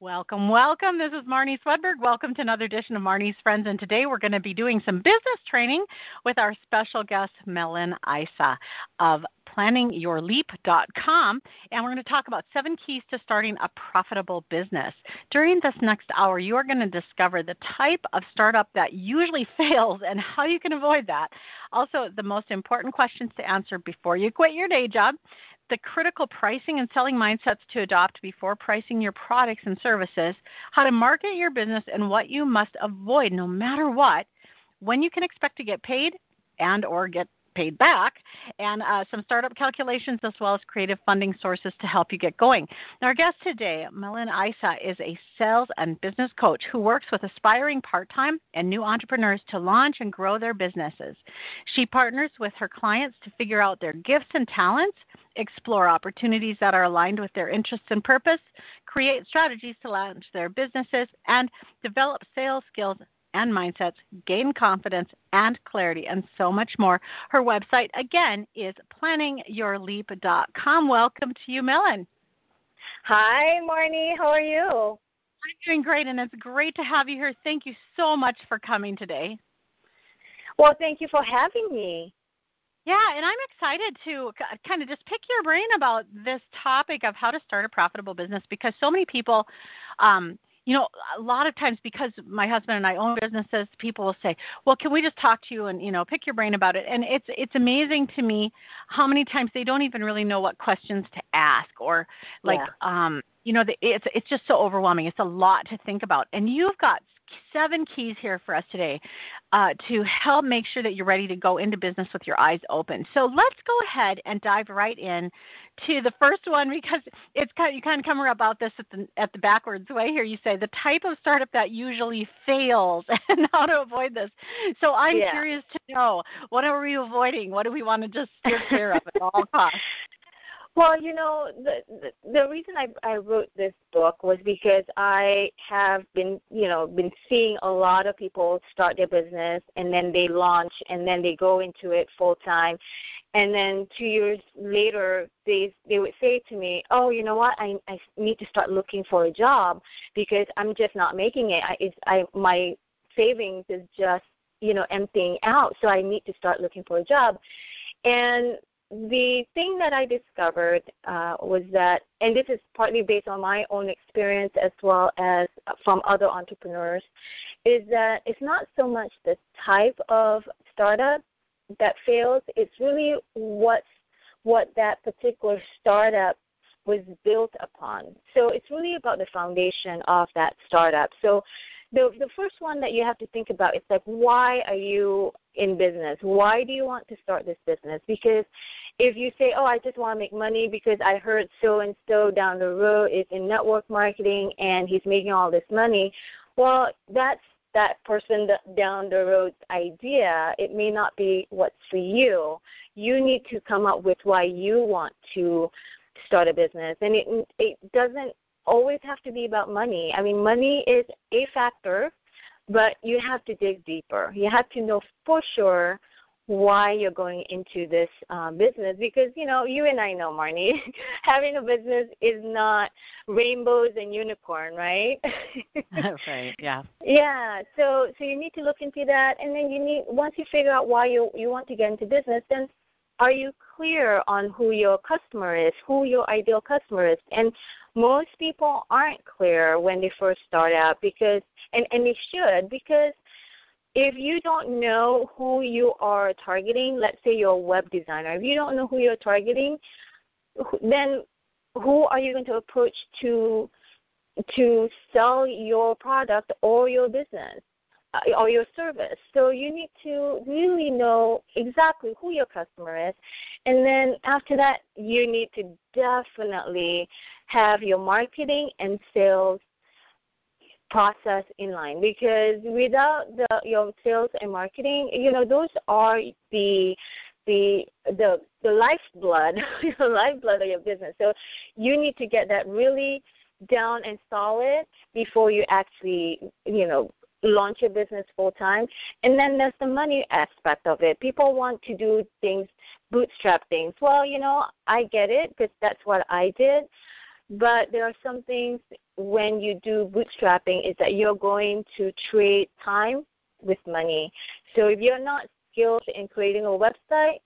Welcome, welcome. This is Marnie Swedberg. Welcome to another edition of Marnie's Friends. And today we're going to be doing some business training with our special guest, Melin Isa of planningyourleap.com. And we're going to talk about seven keys to starting a profitable business. During this next hour, you are going to discover the type of startup that usually fails and how you can avoid that. Also, the most important questions to answer before you quit your day job the critical pricing and selling mindsets to adopt before pricing your products and services, how to market your business, and what you must avoid no matter what, when you can expect to get paid and or get paid back, and uh, some startup calculations as well as creative funding sources to help you get going. Now, our guest today, Melin Isa, is a sales and business coach who works with aspiring part time and new entrepreneurs to launch and grow their businesses. She partners with her clients to figure out their gifts and talents, explore opportunities that are aligned with their interests and purpose, create strategies to launch their businesses, and develop sales skills and mindsets, gain confidence and clarity, and so much more. Her website, again, is planningyourleap.com. Welcome to you, Melin. Hi, Marnie. How are you? I'm doing great, and it's great to have you here. Thank you so much for coming today. Well, thank you for having me. Yeah, and I'm excited to kind of just pick your brain about this topic of how to start a profitable business because so many people um, you know, a lot of times because my husband and I own businesses, people will say, "Well, can we just talk to you and you know pick your brain about it?" And it's it's amazing to me how many times they don't even really know what questions to ask or like yeah. um you know the, it's it's just so overwhelming. It's a lot to think about, and you've got seven keys here for us today uh, to help make sure that you're ready to go into business with your eyes open. So let's go ahead and dive right in to the first one because it's kind of, you kind of come about this at the at the backwards way here. You say the type of startup that usually fails and how to avoid this. So I'm yeah. curious to know what are we avoiding? What do we want to just steer clear of at all costs? Well, you know, the, the the reason I I wrote this book was because I have been, you know, been seeing a lot of people start their business and then they launch and then they go into it full time, and then two years later they they would say to me, "Oh, you know what? I I need to start looking for a job because I'm just not making it. I it's, I my savings is just you know emptying out, so I need to start looking for a job." And the thing that I discovered uh, was that, and this is partly based on my own experience as well as from other entrepreneurs, is that it's not so much the type of startup that fails, it's really what what that particular startup was built upon. So it's really about the foundation of that startup. So the the first one that you have to think about is like why are you in business? Why do you want to start this business? Because if you say, "Oh, I just want to make money because I heard so and so down the road is in network marketing and he's making all this money," well, that's that person down the road's idea. It may not be what's for you. You need to come up with why you want to start a business, and it it doesn't always have to be about money. I mean, money is a factor, but you have to dig deeper. You have to know for sure why you're going into this um, business because you know you and I know Marnie having a business is not rainbows and unicorn right right yeah yeah so so you need to look into that and then you need once you figure out why you you want to get into business then are you clear on who your customer is, who your ideal customer is? And most people aren't clear when they first start out because, and, and they should, because if you don't know who you are targeting, let's say you're a web designer, if you don't know who you're targeting, then who are you going to approach to to sell your product or your business? Uh, or your service. So you need to really know exactly who your customer is. And then after that, you need to definitely have your marketing and sales process in line because without the your sales and marketing, you know, those are the the the the lifeblood, the lifeblood of your business. So you need to get that really down and solid before you actually, you know, launch your business full time. And then there's the money aspect of it. People want to do things, bootstrap things. Well, you know, I get it because that's what I did. But there are some things when you do bootstrapping is that you're going to trade time with money. So if you're not skilled in creating a website,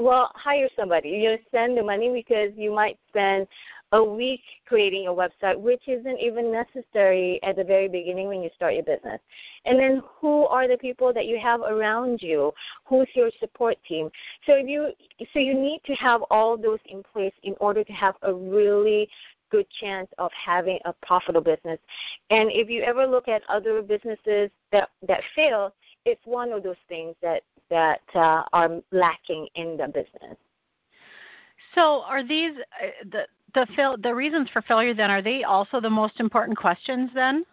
well, hire somebody. You send the money because you might spend a week creating a website, which isn't even necessary at the very beginning when you start your business. And then who are the people that you have around you? Who's your support team? So if you so you need to have all those in place in order to have a really good chance of having a profitable business. And if you ever look at other businesses that that fail, it's one of those things that that uh, are lacking in the business. So, are these uh, the the fail, the reasons for failure? Then are they also the most important questions? Then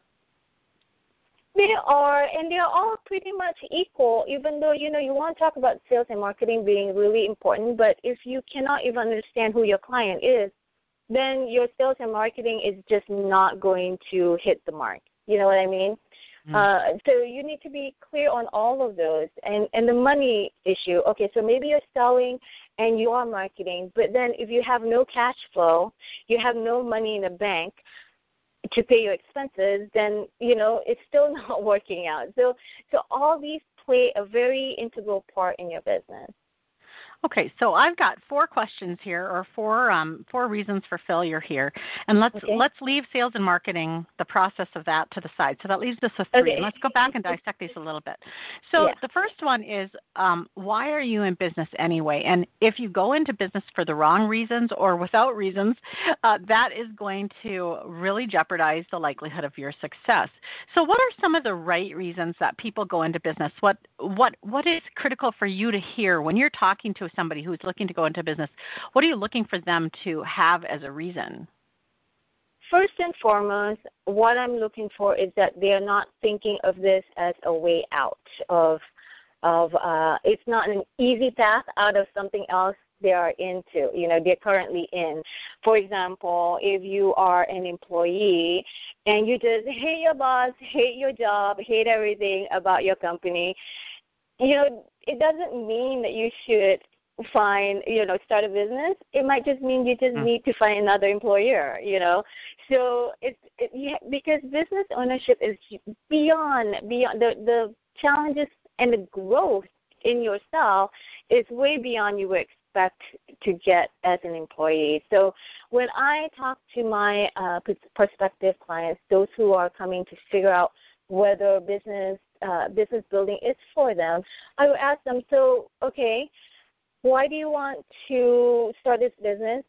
they are, and they're all pretty much equal. Even though you know you want to talk about sales and marketing being really important, but if you cannot even understand who your client is, then your sales and marketing is just not going to hit the mark. You know what I mean? Mm. Uh, so you need to be clear on all of those. And, and the money issue, okay, so maybe you're selling and you are marketing, but then if you have no cash flow, you have no money in the bank, to pay your expenses, then you know it's still not working out. So so all these play a very integral part in your business. Okay, so I've got four questions here, or four um, four reasons for failure here, and let's okay. let's leave sales and marketing, the process of that to the side. So that leaves us with three. Okay. Let's go back and dissect these a little bit. So yeah. the first one is um, why are you in business anyway? And if you go into business for the wrong reasons or without reasons, uh, that is going to really jeopardize the likelihood of your success. So what are some of the right reasons that people go into business? What what what is critical for you to hear when you're talking to somebody who's looking to go into business, what are you looking for them to have as a reason? First and foremost, what I'm looking for is that they're not thinking of this as a way out of of uh, it's not an easy path out of something else they are into, you know, they're currently in. For example, if you are an employee and you just hate your boss, hate your job, hate everything about your company, you know, it doesn't mean that you should find you know start a business it might just mean you just mm. need to find another employer you know so it's it, yeah, because business ownership is beyond beyond the the challenges and the growth in yourself is way beyond you would expect to get as an employee so when i talk to my uh, prospective clients those who are coming to figure out whether business uh, business building is for them i would ask them so okay why do you want to start this business?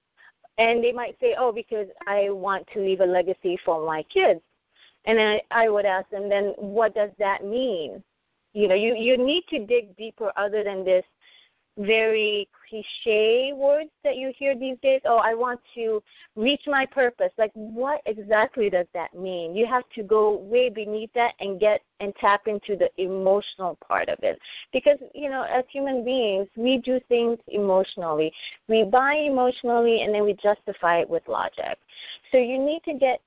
And they might say, oh, because I want to leave a legacy for my kids. And then I, would ask them, then what does that mean? You know, you, you need to dig deeper other than this very cliche words that you hear these days. Oh, I want to reach my purpose. Like, what exactly does that mean? You have to go way beneath that and get and tap into the emotional part of it. Because, you know, as human beings, we do things emotionally. We buy emotionally and then we justify it with logic. So you need to get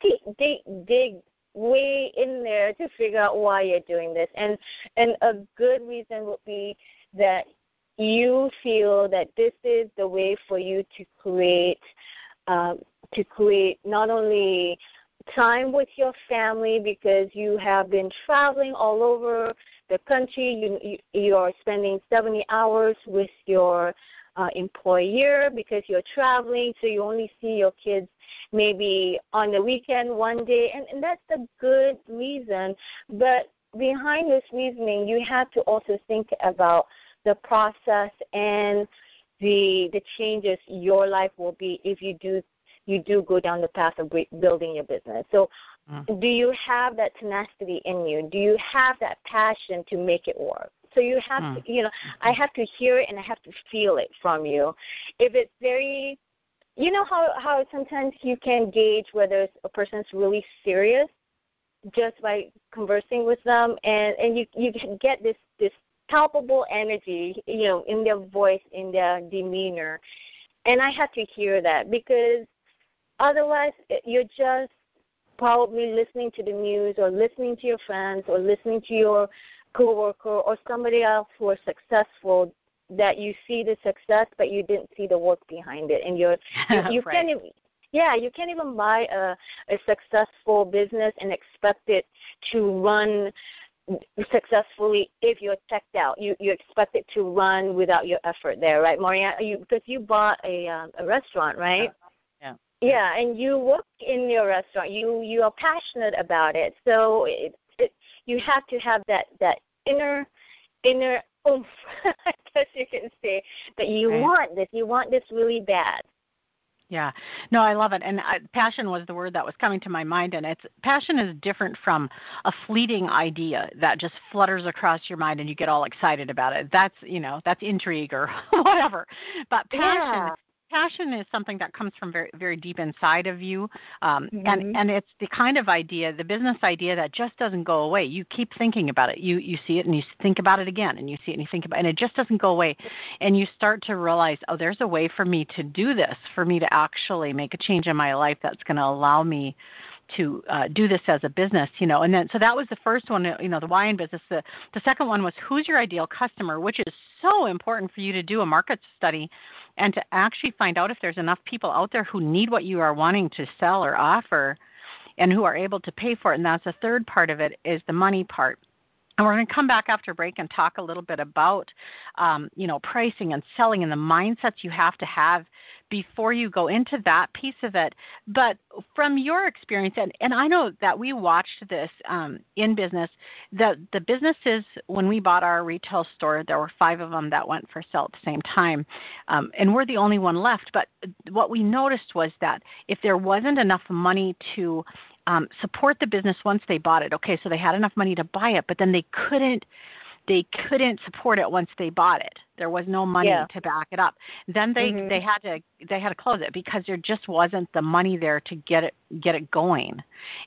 dig, dig, dig way in there to figure out why you're doing this. And and a good reason would be that you feel that this is the way for you to create um, to create not only time with your family because you have been traveling all over the country you you, you are spending 70 hours with your uh, employer because you're traveling so you only see your kids maybe on the weekend one day and, and that's a good reason. But behind this reasoning you have to also think about the process and the the changes your life will be if you do you do go down the path of building your business. So, mm. do you have that tenacity in you? Do you have that passion to make it work? So you have mm. to, you know, I mm-hmm. have to hear it and I have to feel it from you. If it's very, you know how how sometimes you can gauge whether a person's really serious just by conversing with them, and and you you get this this palpable energy, you know, in their voice, in their demeanor. And I have to hear that because otherwise eh, you're just probably listening to the news or listening to your friends or listening to your coworker or somebody else who are successful that you see the success but you didn't see the work behind it and you're you, you right. can't even yeah, you can't even buy a, a successful business and expect it to run successfully if you're checked out. You you expect it to run without your effort there, right, Marnie? You because you bought a um, a restaurant, right? Yeah. Yeah, and you work in your restaurant. You you are passionate about it, so it, it, you have to have that that inner inner oomph, I guess you can say, that you right. want this. You want this really bad. Yeah, no, I love it. And uh, passion was the word that was coming to my mind. And it's passion is different from a fleeting idea that just flutters across your mind and you get all excited about it. That's you know that's intrigue or whatever. But passion. Passion is something that comes from very very deep inside of you. Um, Mhm. and and it's the kind of idea the business idea that just doesn't go away. You keep thinking about it. You you see it and you think about it again and you see it and you think about it and it just doesn't go away. And you start to realize oh there's a way for me to do this for me to actually make a change in my life that's going to allow me to uh, do this as a business, you know. And then so that was the first one, you know, the why in business. The the second one was who's your ideal customer, which is so important for you to do a market study and to actually find out if there's enough people out there who need what you are wanting to sell or offer and who are able to pay for it. And that's the third part of it is the money part. And we're going to come back after break and talk a little bit about, um, you know, pricing and selling and the mindsets you have to have before you go into that piece of it. But from your experience, and, and I know that we watched this um, in business, the, the businesses, when we bought our retail store, there were five of them that went for sale at the same time. Um, and we're the only one left. But what we noticed was that if there wasn't enough money to um, support the business once they bought it. Okay, so they had enough money to buy it, but then they couldn't they couldn't support it once they bought it. There was no money Yeah. to back it up. Then they Mhm. they had to they had to close it because there just wasn't the money there to get it get it going.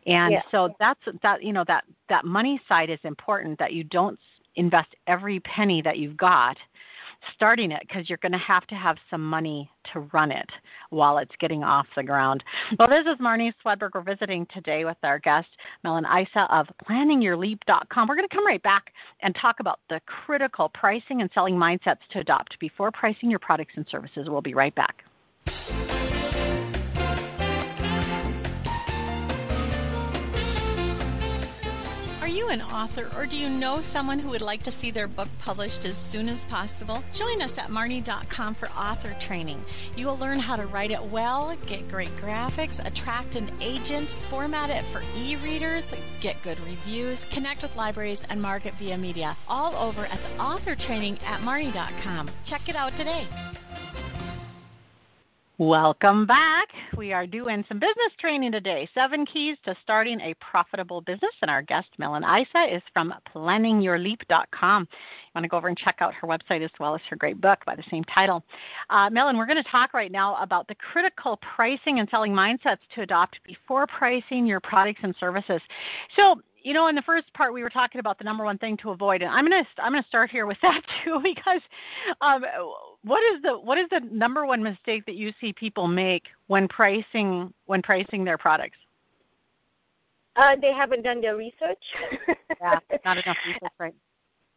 And Yeah. so that's that you know that that money side is important that you don't invest every penny that you've got starting it because you're going to have to have some money to run it while it's getting off the ground. Well, this is Marnie Swedberg. We're visiting today with our guest, Melin Isa of planningyourleap.com. We're going to come right back and talk about the critical pricing and selling mindsets to adopt before pricing your products and services. We'll be right back. An author or do you know someone who would like to see their book published as soon as possible? Join us at Marnie.com for author training. You will learn how to write it well, get great graphics, attract an agent, format it for e readers, get good reviews, connect with libraries, and market via media. All over at the author training at Marnie.com. Check it out today. Welcome back. We are doing some business training today. Seven keys to starting a profitable business. And our guest, Melin Isa, is from planningyourleap.com. You want to go over and check out her website as well as her great book by the same title. Uh, we're going to talk right now about the critical pricing and selling mindsets to adopt before pricing your products and services. So, you know, in the first part, we were talking about the number one thing to avoid, and I'm going to I'm to start here with that too, because um, what is the what is the number one mistake that you see people make when pricing when pricing their products? Uh, they haven't done their research. Yeah, not enough research, right?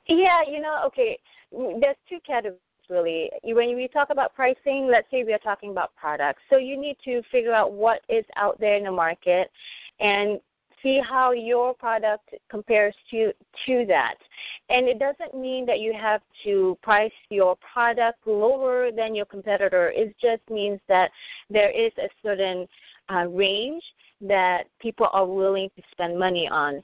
Yeah, you know, okay, there's two categories really. When we talk about pricing, let's say we are talking about products. So you need to figure out what is out there in the market and see how your product compares to to that. And it doesn't mean that you have to price your product lower than your competitor. It just means that there is a certain uh, range that people are willing to spend money on.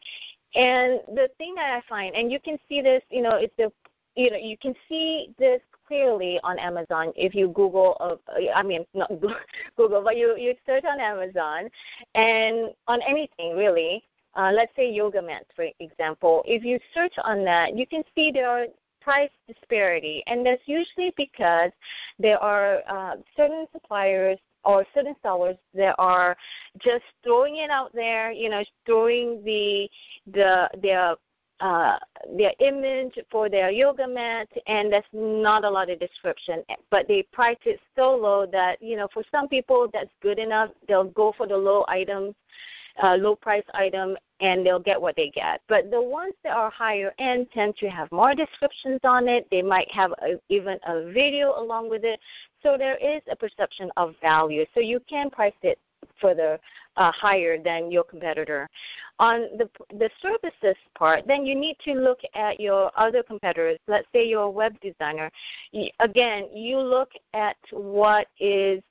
And the thing that I find, and you can see this, you know, it's a, you know, you can see this clearly on Amazon if you Google, uh, I mean, not Google, but you you search on Amazon, and on anything really. Uh, let's say yoga mats, for example. If you search on that, you can see there are price disparity, and that's usually because there are uh, certain suppliers or certain sellers that are just throwing it out there, you know, throwing the the their uh, their image for their yoga mat, and there's not a lot of description. But they price it so low that you know, for some people, that's good enough. They'll go for the low items, uh, low price item, and they'll get what they get. But the ones that are higher end tend to have more descriptions on it. They might have a, even a video along with it. So there is a perception of value. So you can price it further uh, higher than your competitor. On the the services part, then you need to look at your other competitors. Let's say you're a web designer. Again, you look at what is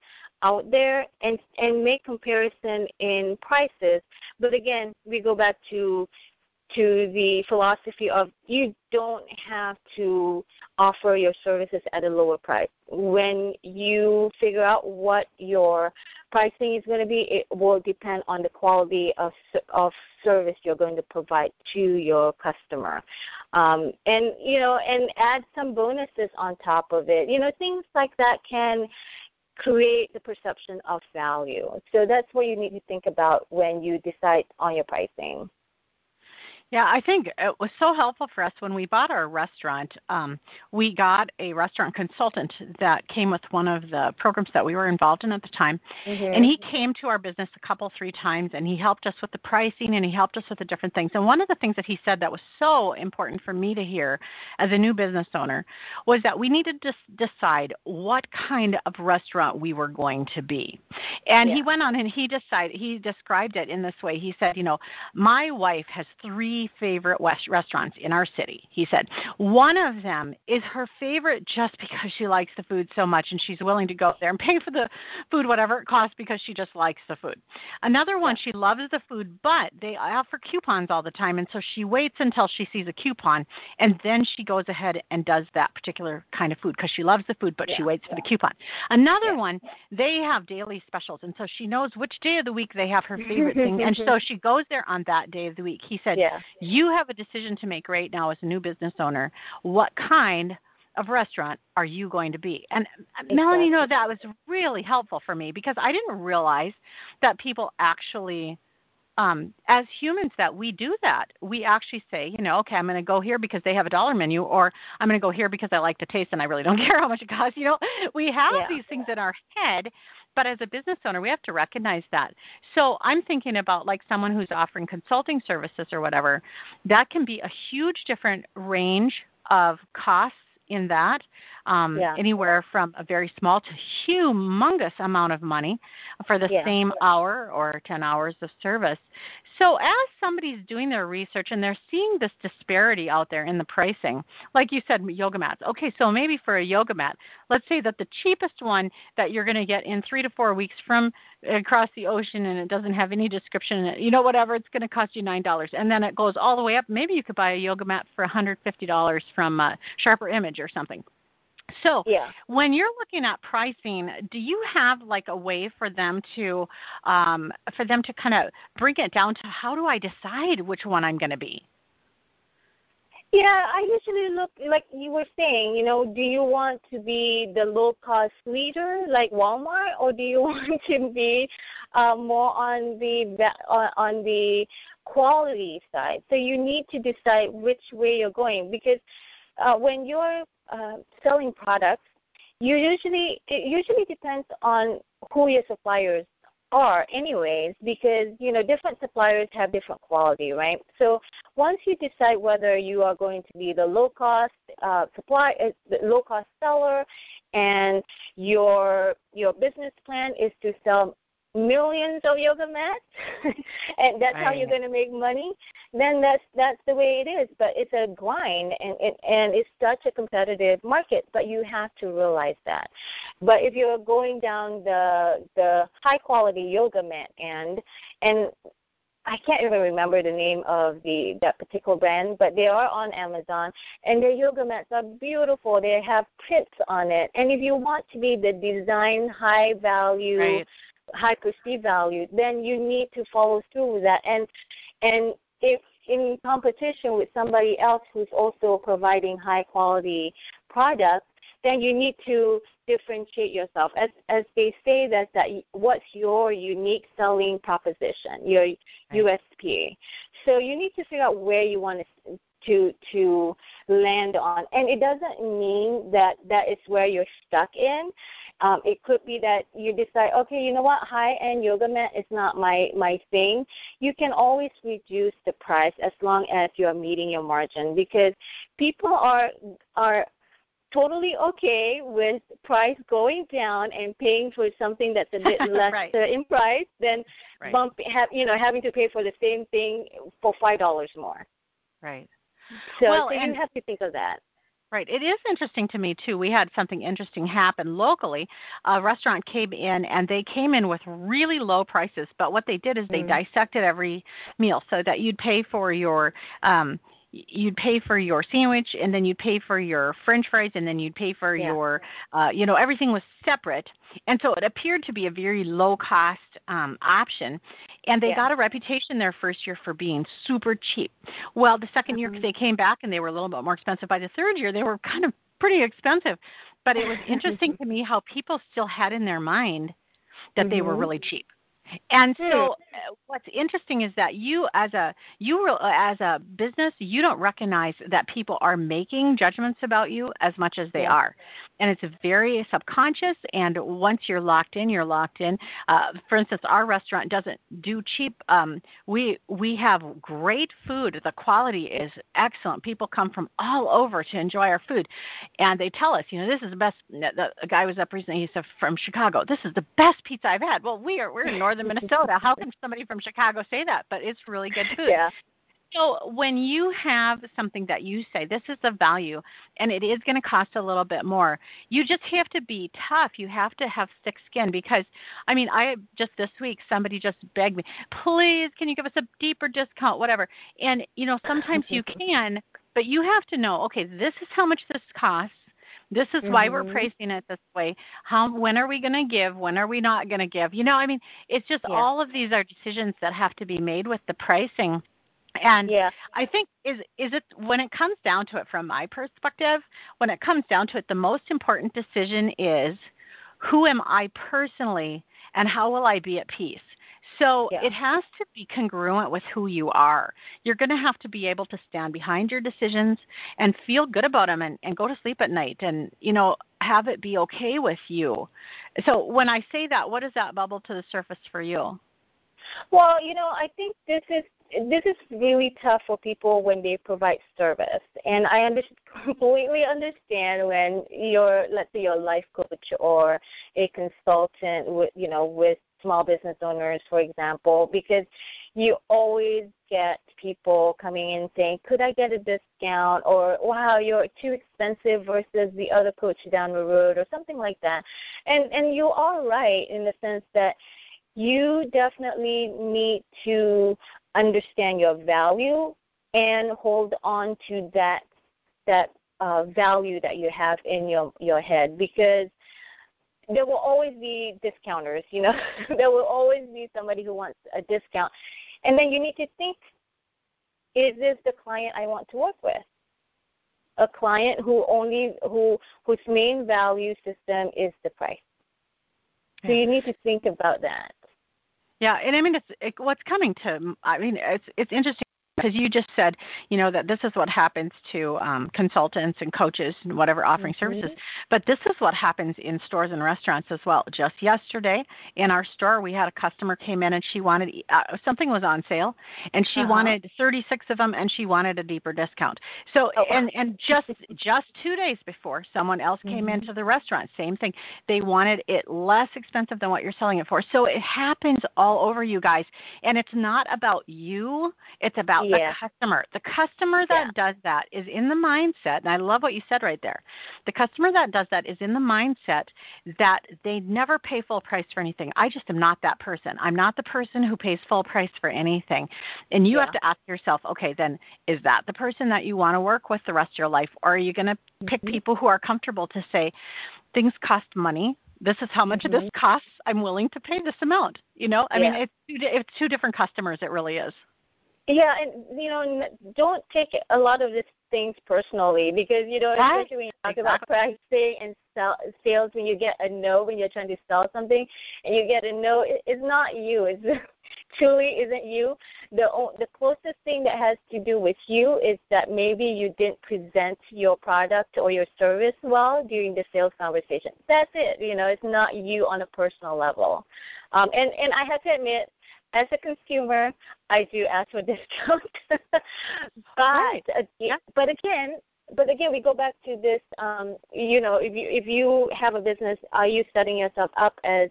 out there and and make comparison in prices. But again, we go back to to the philosophy of you don't have to offer your services at a lower price. When you figure out what your pricing is going to be, it will depend on the quality of of service you're going to provide to your customer, um, and you know, and add some bonuses on top of it. You know, things like that can create the perception of value. So that's what you need to think about when you decide on your pricing. Yeah, I think it was so helpful for us when we bought our restaurant. Um, we got a restaurant consultant that came with one of the programs that we were involved in at the time, mm-hmm. and he came to our business a couple, three times, and he helped us with the pricing and he helped us with the different things. And one of the things that he said that was so important for me to hear as a new business owner was that we needed to decide what kind of restaurant we were going to be. And yeah. he went on and he decided he described it in this way. He said, you know, my wife has three favorite West restaurants in our city. He said one of them is her favorite just because she likes the food so much and she's willing to go there and pay for the food whatever it costs because she just likes the food. Another one she loves the food but they offer coupons all the time and so she waits until she sees a coupon and then she goes ahead and does that particular kind of food because she loves the food but yeah. she waits for the coupon. Another yeah. one they have daily specials and so she knows which day of the week they have her favorite thing and so she goes there on that day of the week. He said yeah. You have a decision to make right now as a new business owner. What kind of restaurant are you going to be? And exactly. Melanie, you know that was really helpful for me because I didn't realize that people actually um, as humans that we do that. We actually say, you know, okay, I'm going to go here because they have a dollar menu, or I'm going to go here because I like the taste and I really don't care how much it costs. You know, we have yeah. these things in our head, but as a business owner, we have to recognize that. So I'm thinking about like someone who's offering consulting services or whatever. That can be a huge different range of costs in that, um, yeah. anywhere from a very small to humongous amount of money for the yeah. same hour or 10 hours of service. So, as somebody's doing their research and they're seeing this disparity out there in the pricing, like you said, yoga mats. Okay, so maybe for a yoga mat, let's say that the cheapest one that you're going to get in three to four weeks from across the ocean and it doesn't have any description, in it, you know, whatever, it's going to cost you $9. And then it goes all the way up. Maybe you could buy a yoga mat for $150 from uh, Sharper Image or something. So yeah. when you're looking at pricing, do you have like a way for them to um, for them to kind of bring it down to how do I decide which one I'm going to be? Yeah, I usually look like you were saying. You know, do you want to be the low cost leader like Walmart, or do you want to be uh, more on the on the quality side? So you need to decide which way you're going because uh, when you're uh, selling products, you usually it usually depends on who your suppliers are anyways because you know different suppliers have different quality right? So once you decide whether you are going to be the low cost uh, supply uh, the low cost seller and your your business plan is to sell millions of yoga mats and that's how you're going to make money then that's that's the way it is. But it's a grind and it, and it's such a competitive market but you have to realize that. But if you're going down the the high quality yoga mat end and I can't even remember the name of the that particular brand, but they are on Amazon, and their yoga mats are beautiful. They have prints on it, and if you want to be the design high value right high perceived value, then you need to follow through with that. And and if in competition with somebody else who's also providing high quality products, then you need to differentiate yourself. As as they say that that what's your unique selling proposition, your right. USP. So you need to figure out where you want to to to land on and it doesn't mean that that is where you're stuck in um, it could be that you decide okay you know what high end yoga mat is not my my thing you can always reduce the price as long as you're meeting your margin because people are are totally okay with price going down and paying for something that's a bit less right. in price than right. bump have you know having to pay for the same thing for five dollars more. Right. So, well, so you have to think of that. Right. It is interesting to me too. We had something interesting happen locally. A restaurant came in and they came in with really low prices, but what they did is they mm-hmm. dissected every meal so that you'd pay for your um you'd pay for your sandwich and then you'd pay for your french fries and then you'd pay for yeah. your uh you know everything was separate and so it appeared to be a very low cost um option and they yeah. got a reputation their first year for being super cheap well the 2nd mm-hmm. year they came back and they were a little bit more expensive by the third year they were kind of pretty expensive but it was interesting to me how people still had in their mind that mm-hmm. they were really cheap and so, uh, what's interesting is that you, as a you as a business, you don't recognize that people are making judgments about you as much as they are, and it's very subconscious. And once you're locked in, you're locked in. Uh, for instance, our restaurant doesn't do cheap. Um, we we have great food. The quality is excellent. People come from all over to enjoy our food, and they tell us, you know, this is the best. The, the guy was up recently. He's from Chicago. This is the best pizza I've had. Well, we are we're in northern Minnesota. How can somebody from Chicago say that? But it's really good food. Yeah. So when you have something that you say, this is the value, and it is going to cost a little bit more, you just have to be tough. You have to have thick skin because, I mean, I just this week somebody just begged me, please, can you give us a deeper discount, whatever. And you know, sometimes you can, but you have to know, okay, this is how much this costs. This is mm-hmm. why we're mm-hmm. pricing it this way. How when are we going to give? When are we not going to give? You know, I mean, it's just yeah. all of these are decisions that have to be made with the pricing. And yeah. I think is is it when it comes down to it from my perspective, when it comes down to it, the most important decision is who am I personally and how will I be at peace? So yeah. it has to be congruent with who you are. You're going to have to be able to stand behind your decisions and feel good about them and, and go to sleep at night and, you know, have it be okay with you. So when I say that, what does that bubble to the surface for you? Well, you know, I think this is this is really tough for people when they provide service, and I under- completely understand when you're, let's say, your life coach or a consultant with, you know, with small business owners, for example, because you always get people coming in saying, "Could I get a discount?" or "Wow, you're too expensive versus the other coach down the road," or something like that. And and you are right in the sense that you definitely need to understand your value and hold on to that that uh, value that you have in your your head because there will always be discounters, you know. there will always be somebody who wants a discount. And then you need to think is this the client I want to work with? A client who only who whose main value system is the price. So you need to think about that. Yeah, and I mean, it's it, what's coming to. I mean, it's it's interesting because you just said, you know, that this is what happens to um, consultants and coaches and whatever offering mm-hmm. services. But this is what happens in stores and restaurants as well. Just yesterday in our store, we had a customer came in and she wanted uh, something was on sale, and she uh-huh. wanted 36 of them, and she wanted a deeper discount. So oh, and and just just two days before, someone else came mm-hmm. into the restaurant. Same thing. They wanted it less expensive than what you're selling it for. So it happens all over you guys, and it's not about you. It's about about yeah. the customer. The customer that yeah. does that is in the mindset, and I love what you said right there. The customer that does that is in the mindset that they never pay full price for anything. I just am not that person. I'm not the person who pays full price for anything. And you yeah. have to ask yourself, okay, then is that the person that you want to work with the rest of your life? Or are you going to pick mm-hmm. people who are comfortable to say, things cost money this is how much mm-hmm. this costs i'm willing to pay this amount you know i yeah. mean it's two, it's two different customers it really is yeah, and you know, don't take a lot of these things personally because you know, especially when you talk exactly. about pricing and sell, sales, when you get a no when you're trying to sell something, and you get a no, it, it's not you. It's truly isn't you. The the closest thing that has to do with you is that maybe you didn't present your product or your service well during the sales conversation. That's it. You know, it's not you on a personal level. Um, and and I have to admit, as a consumer, I do ask for discount. but right. uh, yeah. but again, but again, we go back to this. Um, you know, if you if you have a business, are you setting yourself up as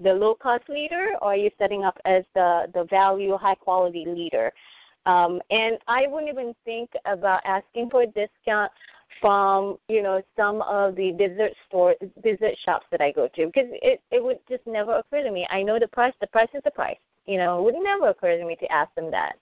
the low cost leader, or are you setting up as the the value high quality leader? Um, and I wouldn't even think about asking for a discount from you know some of the dessert store dessert shops that I go to because it it would just never occur to me. I know the price. The price is the price. You know, it would never occur to me to ask them that.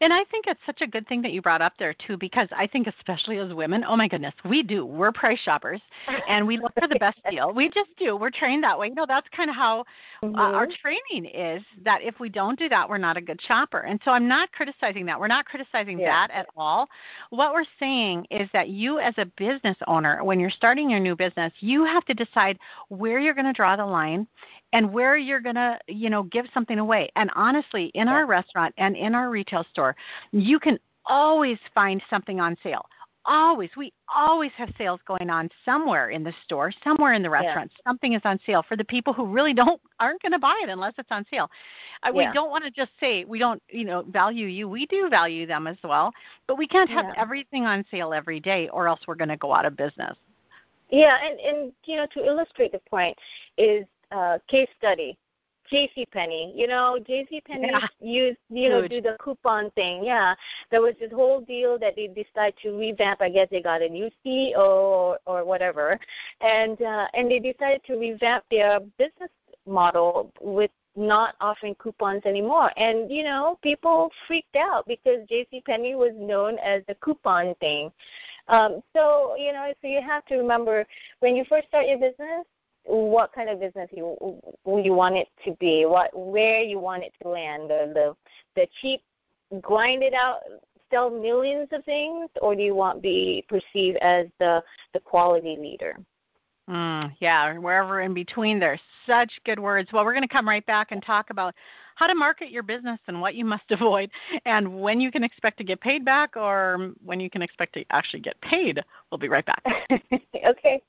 And I think it's such a good thing that you brought up there too, because I think especially as women, oh my goodness, we do. We're price shoppers, and we look for the best deal. We just do. We're trained that way. You know, that's kind of how mm-hmm. uh, our mm-hmm. training is. That if we don't do that, we're not a good shopper. And so I'm not criticizing that. We're not criticizing yeah. that at all. What we're saying is that you, as a business owner, when you're starting your new business, you have to decide where you're going to draw the line and where you're going to, you know, give something away. And honestly, in our restaurant and in our retail store, you can always find something on sale. Always. We always have sales going on somewhere in the store, somewhere in the restaurant. Yeah. Something is on sale for the people who really don't aren't going to buy it unless it's on sale. Uh, yeah. We don't want to just say we don't, you know, value you. We do value them as well, but we can't have yeah. everything on sale every day or else we're going to go out of business. Yeah, and and you know to illustrate the point is uh, case study. J.C. Penney, you know, J.C. Penney yeah. used, you know, do the coupon thing. Yeah, there was this whole deal that they decided to revamp. I guess they got a new CEO or, or whatever, and uh, and they decided to revamp their business model with not offering coupons anymore. And you know, people freaked out because J.C. Penney was known as the coupon thing. Um, so you know, so you have to remember when you first start your business, what kind of business you you want it to be, what where you want it to land, the the the cheap, grind it out, sell millions of things, or do you want to be perceived as the the quality leader? Mm, yeah, wherever in between. There's such good words. Well, we're going to come right back and talk about how to market your business and what you must avoid, and when you can expect to get paid back, or when you can expect to actually get paid. We'll be right back. okay.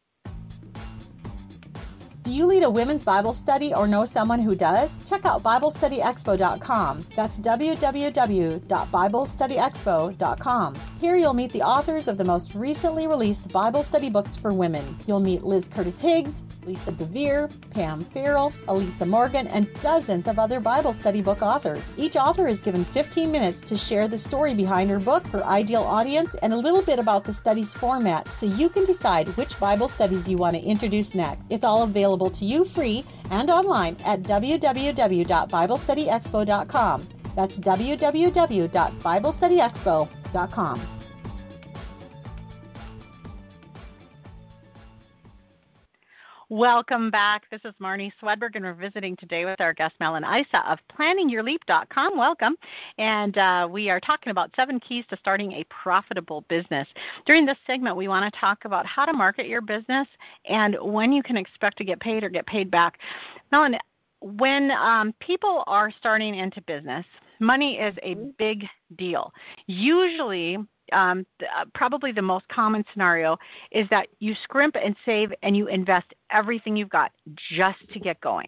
Do you lead a women's Bible study or know someone who does? Check out BibleStudyExpo.com. That's www.BibleStudyExpo.com. Here you'll meet the authors of the most recently released Bible study books for women. You'll meet Liz Curtis Higgs, Lisa Bevere, Pam Farrell, Elisa Morgan, and dozens of other Bible study book authors. Each author is given 15 minutes to share the story behind her book, her ideal audience, and a little bit about the study's format so you can decide which Bible studies you want to introduce next. It's all available available to you free and online at www.biblestudyexpo.com. That's www.biblestudyexpo.com. Welcome back. This is Marnie Swedberg, and we're visiting today with our guest, Melin Isa of PlanningYourLeap.com. Welcome. And uh, we are talking about seven keys to starting a profitable business. During this segment, we want to talk about how to market your business and when you can expect to get paid or get paid back. Melin, when um, people are starting into business, money is a mm-hmm. big deal. Usually, um, uh, probably the most common scenario is that you scrimp and save and you invest everything you've got just to get going.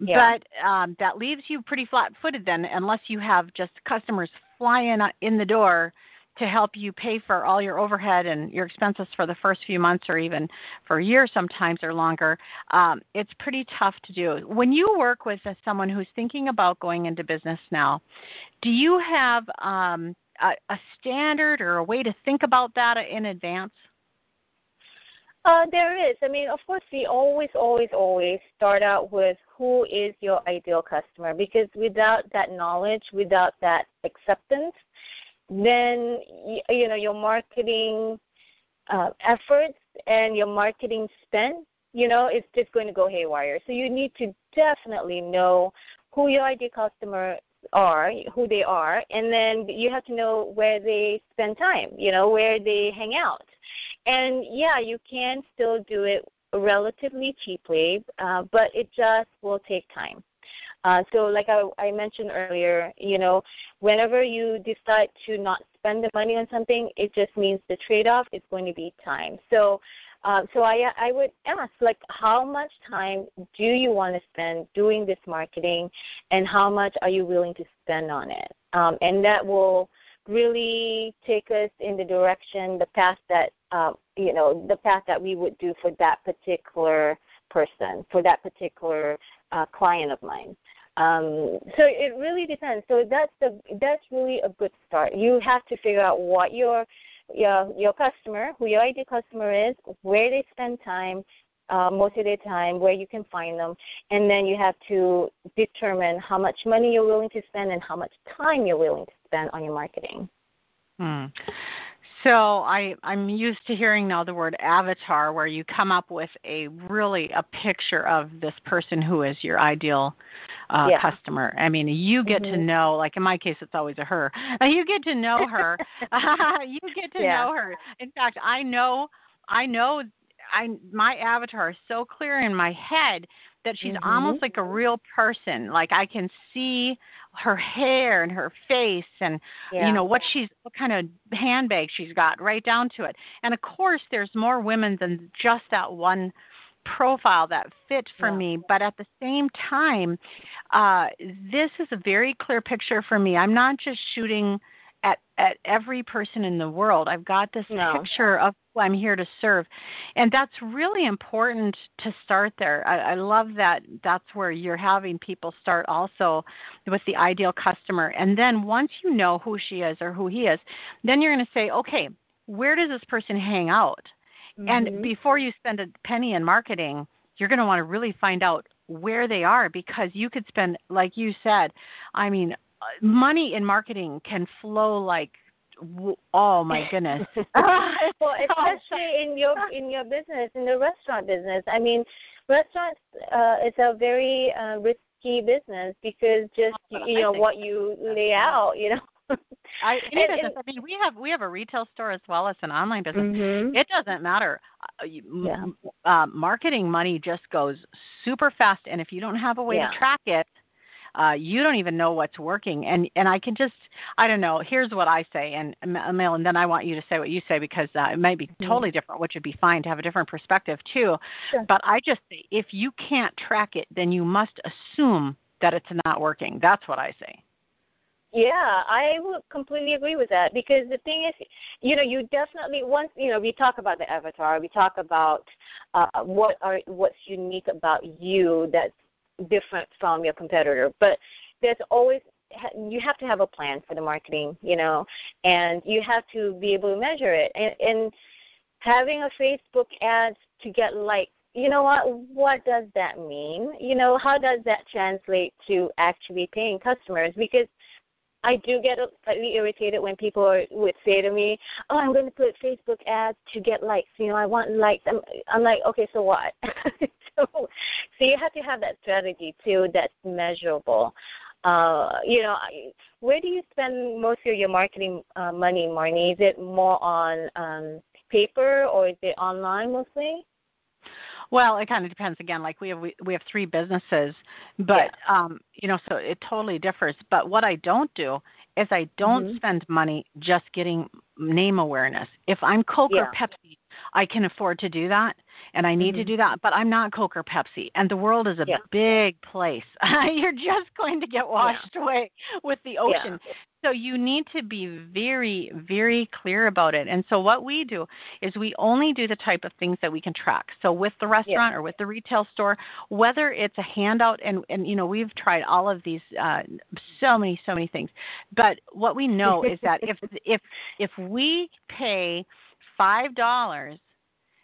Yeah. But um, that leaves you pretty flat footed then, unless you have just customers flying in the door to help you pay for all your overhead and your expenses for the first few months or even for a year sometimes or longer, um, it's pretty tough to do. When you work with someone who's thinking about going into business now, do you have um, a, a standard or a way to think about that in advance? Uh, there is. I mean, of course, we always, always, always start out with who is your ideal customer because without that knowledge, without that acceptance, then you know your marketing uh, efforts and your marketing spend, you know, it's just going to go haywire. So you need to definitely know who your ideal customer are, who they are, and then you have to know where they spend time, you know, where they hang out. And yeah, you can still do it relatively cheaply, uh, but it just will take time. Uh, so, like I, I mentioned earlier, you know, whenever you decide to not spend the money on something, it just means the trade-off is going to be time. So, um, so I, I would ask, like, how much time do you want to spend doing this marketing, and how much are you willing to spend on it? Um, and that will really take us in the direction, the path that um, you know, the path that we would do for that particular person, for that particular uh, client of mine. Um, so it really depends. So that's the that's really a good start. You have to figure out what your your your customer, who your ideal customer is, where they spend time, uh, most of their time, where you can find them, and then you have to determine how much money you're willing to spend and how much time you're willing to spend on your marketing. Hmm. So I, I'm used to hearing now the word avatar, where you come up with a really a picture of this person who is your ideal uh, yeah. customer. I mean, you get mm-hmm. to know, like in my case, it's always a her. You get to know her. you get to yeah. know her. In fact, I know, I know, I my avatar is so clear in my head that she's mm-hmm. almost like a real person. Like I can see her hair and her face and yeah. you know what she's what kind of handbag she's got right down to it. And of course there's more women than just that one profile that fit for yeah. me but at the same time uh this is a very clear picture for me i'm not just shooting at at every person in the world. I've got this no. picture of who I'm here to serve, and that's really important to start there. I, I love that. That's where you're having people start also with the ideal customer, and then once you know who she is or who he is, then you're going to say, okay, where does this person hang out? Mm-hmm. And before you spend a penny in marketing, you're going to want to really find out where they are because you could spend like you said i mean money in marketing can flow like oh my goodness well especially in your in your business in the restaurant business i mean restaurants uh it's a very uh, risky business because just oh, you know what you lay out you know I, and, and, I mean, we have we have a retail store as well as an online business. Mm-hmm. It doesn't matter. Uh, yeah. uh, marketing money just goes super fast, and if you don't have a way yeah. to track it, uh, you don't even know what's working. And and I can just I don't know. Here's what I say, and Mel, and then I want you to say what you say because uh, it might be mm-hmm. totally different, which would be fine to have a different perspective too. Sure. But I just say if you can't track it, then you must assume that it's not working. That's what I say. Yeah, I would completely agree with that because the thing is, you know, you definitely once you know we talk about the avatar, we talk about uh, what are what's unique about you that's different from your competitor. But there's always you have to have a plan for the marketing, you know, and you have to be able to measure it. And, and having a Facebook ad to get likes, you know what? What does that mean? You know, how does that translate to actually paying customers? Because I do get slightly irritated when people would say to me, "Oh, I'm going to put Facebook ads to get likes. You know, I want likes." I'm, I'm like, "Okay, so what?" so, so you have to have that strategy too that's measurable. Uh, you know, where do you spend most of your marketing uh, money, Marnie? Is it more on um, paper or is it online mostly? Well, it kind of depends. Again, like we have we, we have three businesses, but yeah. um, you know, so it totally differs. But what I don't do is I don't mm-hmm. spend money just getting name awareness. If I'm Coke yeah. or Pepsi, I can afford to do that and I need mm-hmm. to do that, but I'm not Coke or Pepsi. And the world is a yeah. big place. You're just going to get washed yeah. away with the ocean. Yeah. So you need to be very, very clear about it. And so what we do is we only do the type of things that we can track. So with the restaurant or with the retail store, whether it's a handout, and, and you know we've tried all of these, uh, so many, so many things. But what we know is that if if if we pay five dollars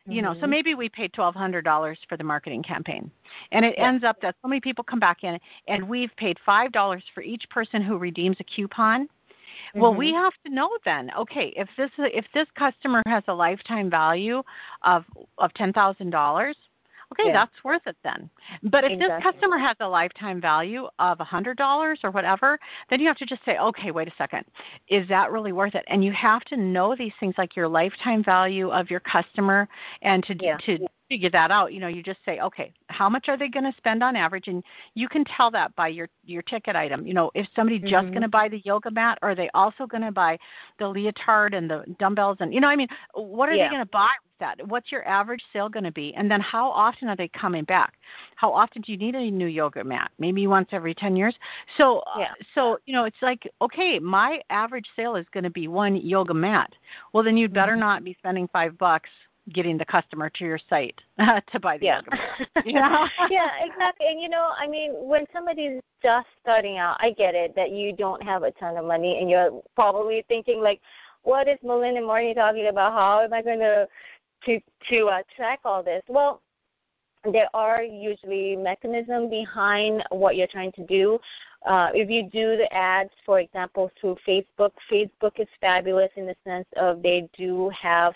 you know, mm-hmm. so maybe we paid twelve hundred dollars for the marketing campaign, and it yeah. ends up that so many people come back in, and we've paid five dollars for each person who redeems a coupon. Mm-hmm. Well, we mm-hmm. have to know then. Okay, if this if this customer has a lifetime value of of ten thousand dollars, Okay, yeah. that's worth it then. But if exactly. this customer has a lifetime value of $100 or whatever, then you have to just say, okay, wait a second. Is that really worth it? And you have to know these things like your lifetime value of your customer and to yeah. to figure that out, you know, you just say, okay, how much are they going to spend on average? And you can tell that by your your ticket item. You know, if somebody's mm-hmm. just going to buy the yoga mat, or are they also going to buy the leotard and the dumbbells? And you know, I mean, what are yeah. they going to buy with that? What's your average sale going to be? And then how often are they coming back? How often do you need a new yoga mat? Maybe once every ten years. So, uh, yeah. uh, so you know, it's like, okay, my average sale is going to be one yoga mat. Well, then you'd better mm-hmm. not be spending five bucks getting the customer to your site to buy the yeah. yeah, yeah, exactly. And you know, I mean, when somebody's just starting out, I get it that you don't have a ton of money, and you're probably thinking like, "What is Melin and Marnie talking about? How am I going to to to uh, track all this?" Well, there are usually mechanisms behind what you're trying to do. Uh, if you do the ads, for example, through Facebook, Facebook is fabulous in the sense of they do have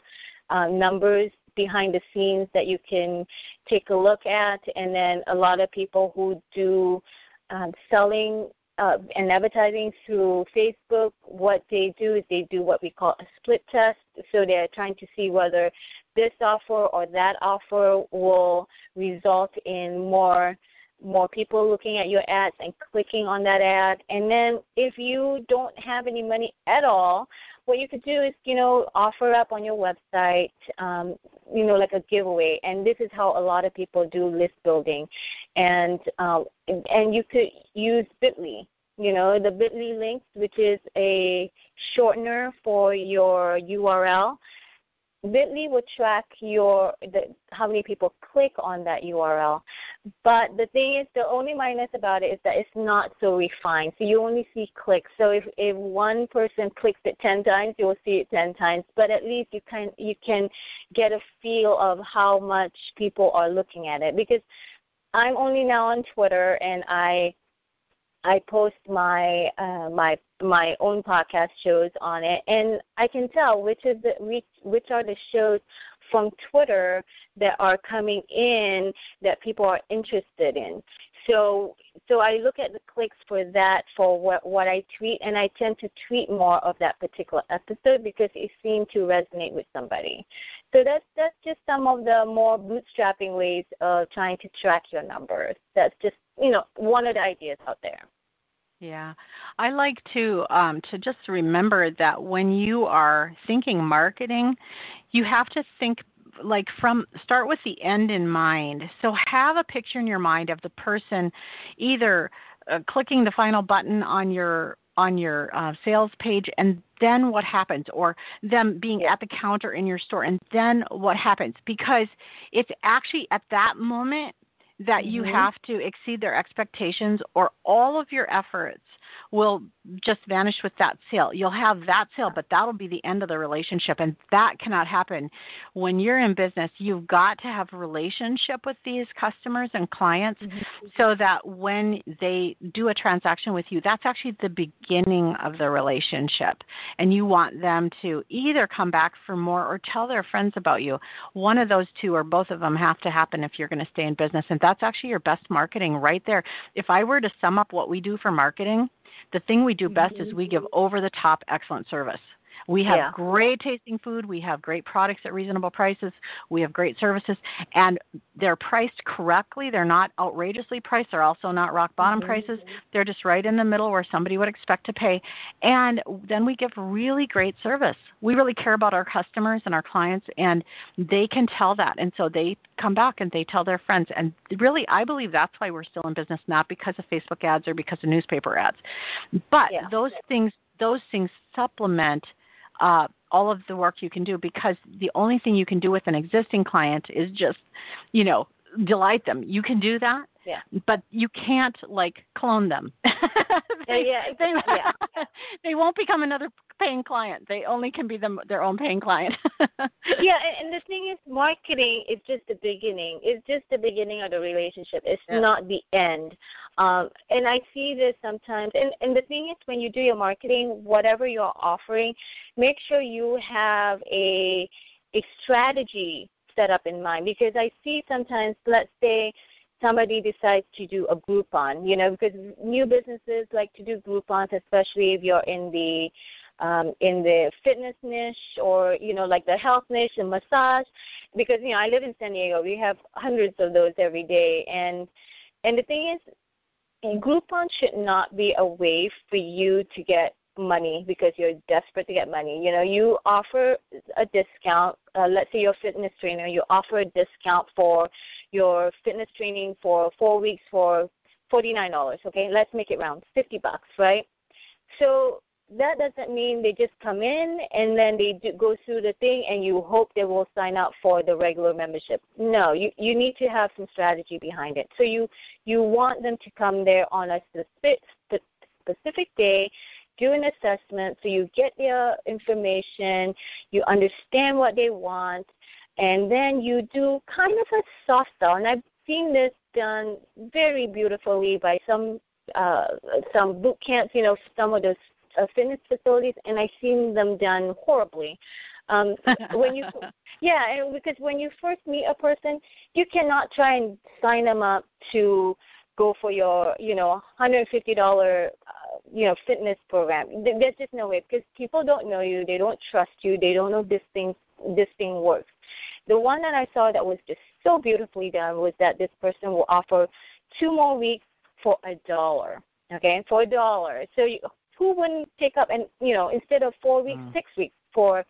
uh, numbers behind the scenes that you can take a look at, and then a lot of people who do um, selling uh, and advertising through Facebook, what they do is they do what we call a split test. So they're trying to see whether this offer or that offer will result in more more people looking at your ads and clicking on that ad. And then if you don't have any money at all, what you could do is, you know, offer up on your website, um, you know, like a giveaway. And this is how a lot of people do list building. And um, and you could use Bitly. You know, the Bitly links, which is a shortener for your URL. Bitly will track your the, how many people click on that URL. But the thing is, the only minus about it is that it's not so refined. So you only see clicks. So if, if one person clicks it ten times, you will see it ten times. But at least you can you can get a feel of how much people are looking at it. Because I'm only now on Twitter, and I I post my uh, my my own podcast shows on it, and I can tell which of the which which are the shows from Twitter that are coming in that people are interested in. So so I look at the clicks for that for what what I tweet, and I tend to tweet more of that particular episode because it seemed to resonate with somebody. So that's that's just some of the more bootstrapping ways of trying to track your numbers. That's just you know one of the ideas out there. Yeah, I like to um, to just remember that when you are thinking marketing, you have to think like from start with the end in mind. So have a picture in your mind of the person either uh, clicking the final button on your on your uh, sales page and then what happens or them being at the counter in your store and then what happens. Because it's actually at that moment that you mm-hmm. have to exceed their expectations or all of your efforts will just vanish with that sale. You'll have that sale, but that'll be the end of the relationship and that cannot happen. When you're in business, you've got to have a relationship with these customers and clients mm-hmm. so that when they do a transaction with you, that's actually the beginning of the relationship. And you want them to either come back for more or tell their friends about you. One of those two or both of them have to happen if you're going to stay in business and that's actually your best marketing right there. If I were to sum up what we do for marketing, the thing we do best mm-hmm. is we give over the top excellent service. We have yeah. great tasting food. We have great products at reasonable prices. We have great services, and they're priced correctly. They're not outrageously priced. They're also not rock bottom mm-hmm. prices. They're just right in the middle where somebody would expect to pay. And then we give really great service. We really care about our customers and our clients, and they can tell that. And so they come back and they tell their friends. And really, I believe that's why we're still in business, not because of Facebook ads or because of newspaper ads. But yeah. those things those things supplement uh, all of the work you can do because the only thing you can do with an existing client is just, you know, delight them. You can do that, yeah. but you can't like clone them. they, yeah, they, yeah. they won't become another paying client. They only can be them, their own paying client. yeah, and, and the thing is, marketing is just the beginning. It's just the beginning of the relationship. It's yeah. not the end. Um, and I see this sometimes. And, and the thing is, when you do your marketing, whatever you're offering, make sure you have a a strategy set up in mind because I see sometimes, let's say somebody decides to do a Groupon, you know, because new businesses like to do Groupons, especially if you're in the um, in the fitness niche or you know like the health niche and massage because you know I live in San Diego. We have hundreds of those every day. And and the thing is Groupon should not be a way for you to get money because you're desperate to get money. You know, you offer a discount. Uh, let's say you're a fitness trainer. You offer a discount for your fitness training for four weeks for forty nine dollars. Okay, let's make it round, fifty bucks, right? So that doesn't mean they just come in and then they do, go through the thing and you hope they will sign up for the regular membership. No, you you need to have some strategy behind it. So you you want them to come there on a specific specific day do an assessment so you get their information, you understand what they want, and then you do kind of a soft sell. And I've seen this done very beautifully by some uh, some boot camps, you know, some of those uh, fitness facilities, and I've seen them done horribly. Um, when you, yeah, and because when you first meet a person, you cannot try and sign them up to go for your, you know, hundred fifty dollar, uh, you know, fitness program. There's just no way because people don't know you, they don't trust you, they don't know this thing this thing works. The one that I saw that was just so beautifully done was that this person will offer two more weeks for a dollar. Okay, for a dollar. So you, who wouldn't take up and you know instead of four weeks, mm. six weeks for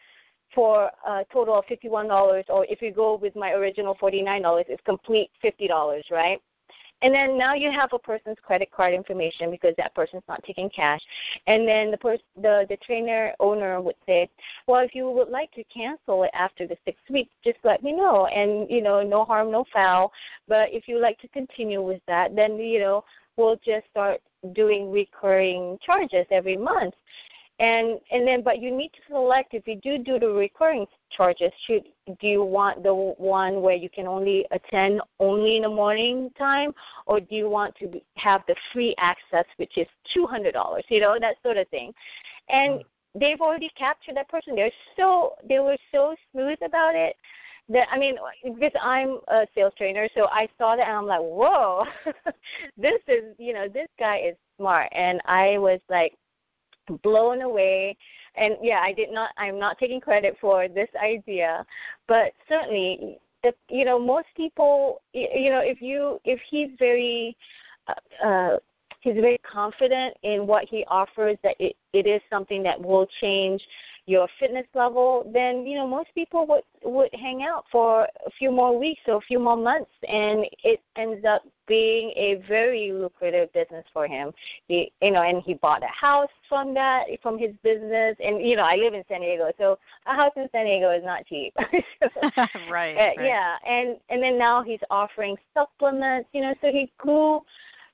for a total of fifty one dollars, or if you go with my original forty nine dollars, it's complete fifty dollars, right? And then now you have a person's credit card information because that person's not taking cash. And then the pers- the the trainer owner would say, well, if you would like to cancel it after the six weeks, just let me know. And you know, no harm, no foul. But if you like to continue with that, then you know we'll just start doing recurring charges every month and and then but you need to select if you do do the recurring charges should do you want the one where you can only attend only in the morning time? Or do you want to have the free access which is two hundred dollars you know that sort of thing? And mm. they've already captured that person. They're so they were so smooth about it that I mean, because I'm a sales trainer, so I saw that and I'm like, whoa, this is, you know, this guy is smart, and I was like, blown away. And yeah i did not i'm not taking credit for this idea but certainly the, you know most people you know if you if he's very uh, uh he's very confident in what he offers that it, it is something that will change your fitness level, then you know most people would would hang out for a few more weeks or a few more months, and it ends up being a very lucrative business for him. He, you know, and he bought a house from that from his business, and you know, I live in San Diego, so a house in San Diego is not cheap. right, right. Yeah, and and then now he's offering supplements. You know, so he grew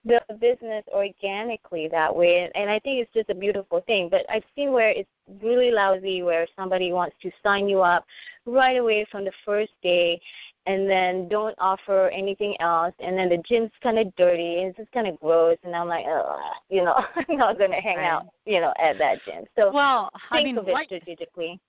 the business organically that way and I think it's just a beautiful thing. But I've seen where it's really lousy where somebody wants to sign you up right away from the first day and then don't offer anything else and then the gym's kind of dirty and it's just kind of gross and I'm like, oh, you know, I'm not going to hang right. out, you know, at that gym. So well, think I mean, of it strategically.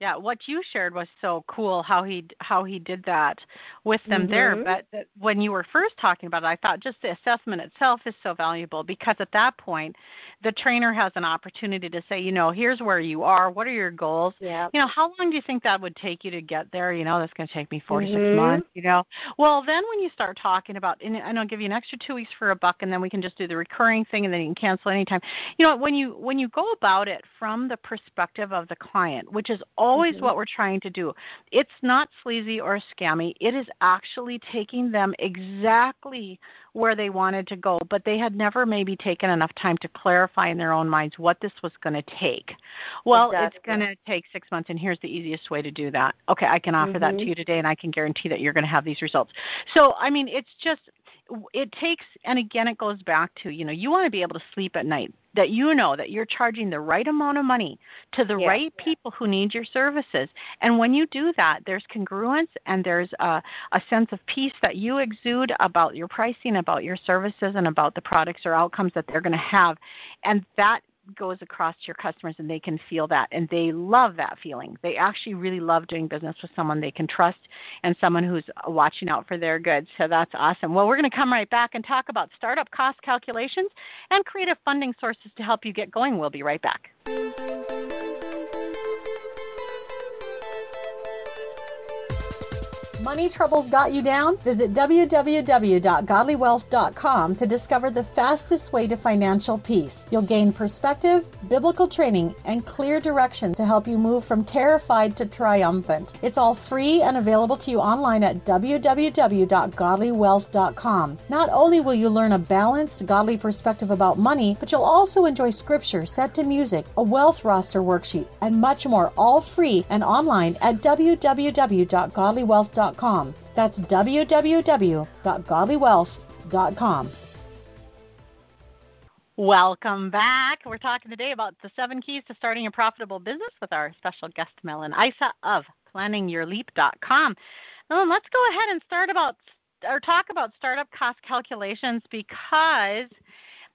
Yeah, what you shared was so cool how he how he did that with them mm-hmm. there. But when you were first talking about it, I thought just the assessment itself is so valuable because at that point, the trainer has an opportunity to say, you know, here's where you are. What are your goals? Yeah. You know, how long do you think that would take you to get there? You know, that's going to take me 4 mm-hmm. to six months. You know, well then when you start talking about, and I'll give you an extra two weeks for a buck, and then we can just do the recurring thing, and then you can cancel anytime. You know, when you when you go about it from the perspective of the client, which is all always mm-hmm. what we're trying to do. It's not sleazy or scammy. It is actually taking them exactly where they wanted to go, but they had never maybe taken enough time to clarify in their own minds what this was going to take. Well, exactly. it's going to take six months, and here's the easiest way to do that. Okay, I can offer mm-hmm. that to mm-hmm. you today, and I can guarantee that you're going to have these results. So, I mean, it's just it takes and again it goes back to you know you want to be able to sleep at night that you know that you're charging the right amount of money to the yeah, right yeah. people who need your services and when you do that there's congruence and there's a, a sense of peace that you exude about your pricing about your services and about the products or outcomes that they're going to have and that goes across to your customers and they can feel that and they love that feeling. They actually really love doing business with someone they can trust and someone who's watching out for their good. So that's awesome. Well, we're going to come right back and talk about startup cost calculations and creative funding sources to help you get going. We'll be right back. Money troubles got you down? Visit www.godlywealth.com to discover the fastest way to financial peace. You'll gain perspective, biblical training, and clear direction to help you move from terrified to triumphant. It's all free and available to you online at www.godlywealth.com. Not only will you learn a balanced, godly perspective about money, but you'll also enjoy scripture set to music, a wealth roster worksheet, and much more, all free and online at www.godlywealth.com. That's www.godlywealth.com. Welcome back. We're talking today about the seven keys to starting a profitable business with our special guest, Melin Isa of planningyourleap.com. Melin, let's go ahead and start about or talk about startup cost calculations because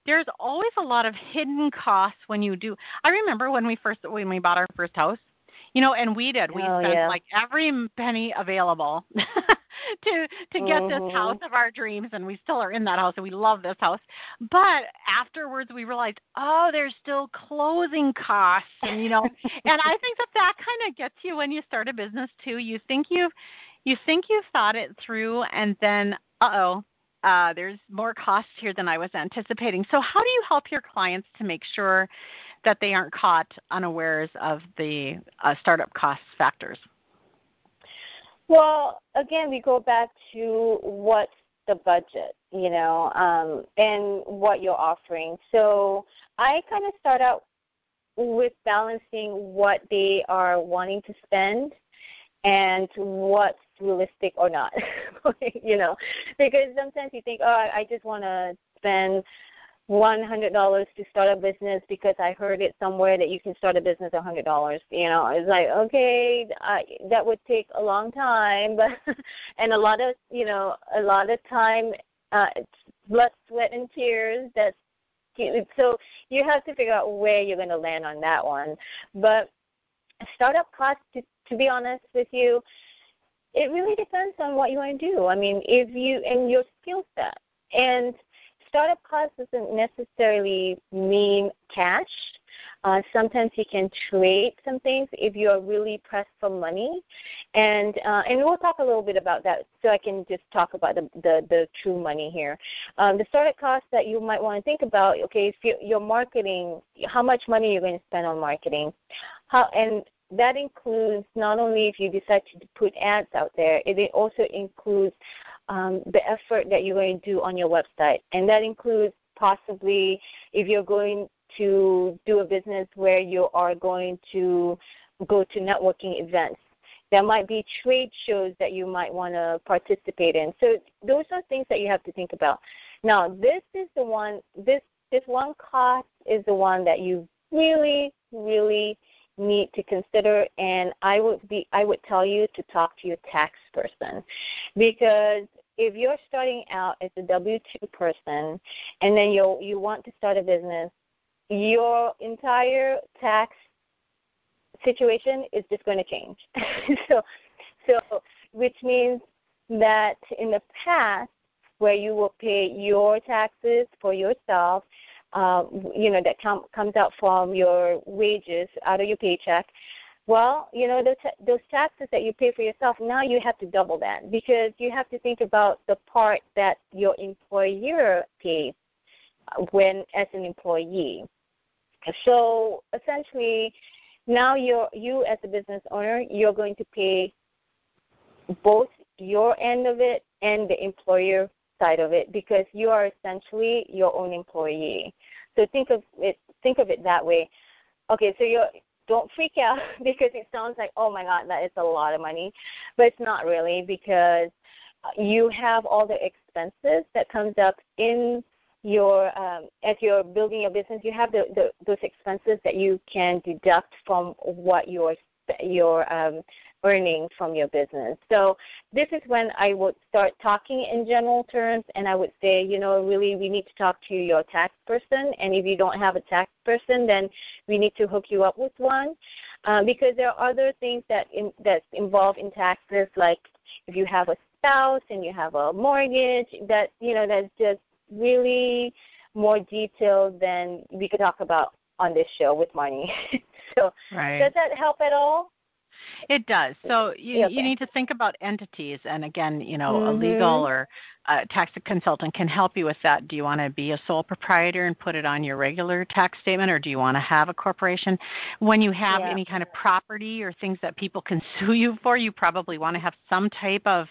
there's always a lot of hidden costs when you do. I remember when we first when we bought our first house, you know, and we did. We oh, spent yeah. like every penny available to to get mm-hmm. this house of our dreams, and we still are in that house, and we love this house. But afterwards, we realized, oh, there's still closing costs, and you know, and I think that that kind of gets you when you start a business too. You think you've you think you've thought it through, and then, uh oh, uh, there's more costs here than I was anticipating. So, how do you help your clients to make sure that they aren't caught unawares of the uh, startup cost factors? Well, again, we go back to what's the budget, you know, um, and what you're offering. So I kind of start out with balancing what they are wanting to spend and what's realistic or not, you know, because sometimes you think, oh, I just want to spend one hundred dollars to start a business because I heard it somewhere that you can start a business a hundred dollars. You know, it's like okay, I, that would take a long time, but and a lot of you know a lot of time, uh, blood, sweat, and tears. That's so you have to figure out where you're going to land on that one. But startup costs, to, to be honest with you, it really depends on what you want to do. I mean, if you and your skill set and startup cost doesn't necessarily mean cash. Uh, sometimes you can trade some things if you're really pressed for money, and uh, and we'll talk a little bit about that. So I can just talk about the the, the true money here. Um, the startup cost that you might want to think about. Okay, if you're, you're marketing, how much money you're going to spend on marketing, how and that includes not only if you decide to put ads out there, it also includes um, the effort that you're going to do on your website. And that includes possibly if you're going to do a business where you are going to go to networking events. There might be trade shows that you might want to participate in. So those are things that you have to think about. Now, this is the one. This this one cost is the one that you really, really need to consider and I would be I would tell you to talk to your tax person because if you're starting out as a W two person and then you you want to start a business, your entire tax situation is just going to change. so so which means that in the past where you will pay your taxes for yourself uh, you know that com- comes out from your wages out of your paycheck. Well, you know those t- those taxes that you pay for yourself. Now you have to double that because you have to think about the part that your employer pays when as an employee. So essentially, now you're you as a business owner, you're going to pay both your end of it and the employer side of it because you are essentially your own employee. So think of it think of it that way. Okay, so you don't freak out because it sounds like oh my god that is a lot of money, but it's not really because you have all the expenses that comes up in your um, as you're building your business. You have the, the those expenses that you can deduct from what your your um, earning from your business. So this is when I would start talking in general terms and I would say, you know, really we need to talk to your tax person and if you don't have a tax person then we need to hook you up with one uh, because there are other things that in, that's involved in taxes like if you have a spouse and you have a mortgage that you know that's just really more detailed than we could talk about on this show with money. so right. does that help at all? It does. So you Okay. you need to think about entities, and again, you know, a Mhm. legal or a tax consultant can help you with that. Do you want to be a sole proprietor and put it on your regular tax statement, or do you want to have a corporation? When you have Yeah. any kind of property or things that people can sue you for, you probably want to have some type of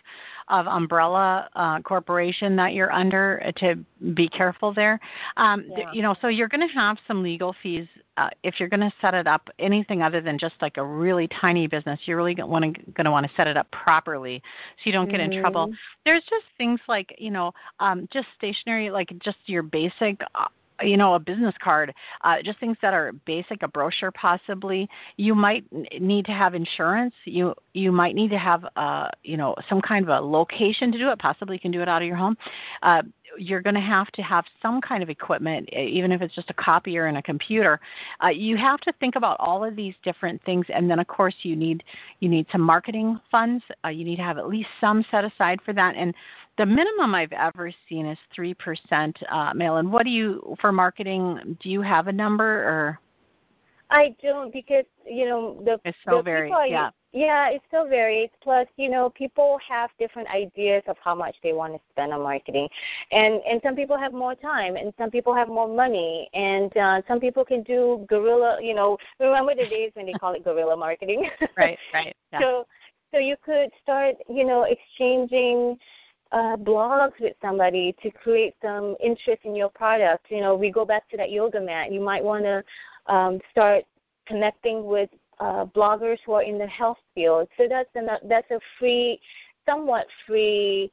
of umbrella uh, corporation that you're under uh, to be careful there. Um, Yeah. you know, so you're going to have some legal fees uh, if you're going to set it up anything other than just like a really tiny business. You're really going to going to want to set it up properly so you don't get in trouble. Mhm. There's just things like you know, um, just stationary, like just your basic. Uh, you know, a business card, uh, just things that are basic, a brochure possibly. You might need to have insurance. You you might need to have, uh, you know, some kind of a location to do it. Possibly you can do it out of your home. Uh, you're going to have to have some kind of equipment, even if it's just a copier and a computer. Uh, you have to think about all of these different things, and then of course you need you need some marketing funds. Uh, you need to have at least some set aside for that. And the minimum I've ever seen is three percent. Uh, Melin, what do you for marketing? Do you have a number or? I don't because you know the It's so the varied, people yeah. yeah, it still varies. Plus, you know, people have different ideas of how much they want to spend on marketing, and and some people have more time, and some people have more money, and uh, some people can do guerrilla. You know, remember the days when they call it guerrilla marketing? Right, right. Yeah. So so you could start, you know, exchanging uh, blogs with somebody to create some interest in your product. You know, we go back to that yoga mat. You might want to um, start connecting with uh, bloggers who are in the health field. So that's an, that's a free, somewhat free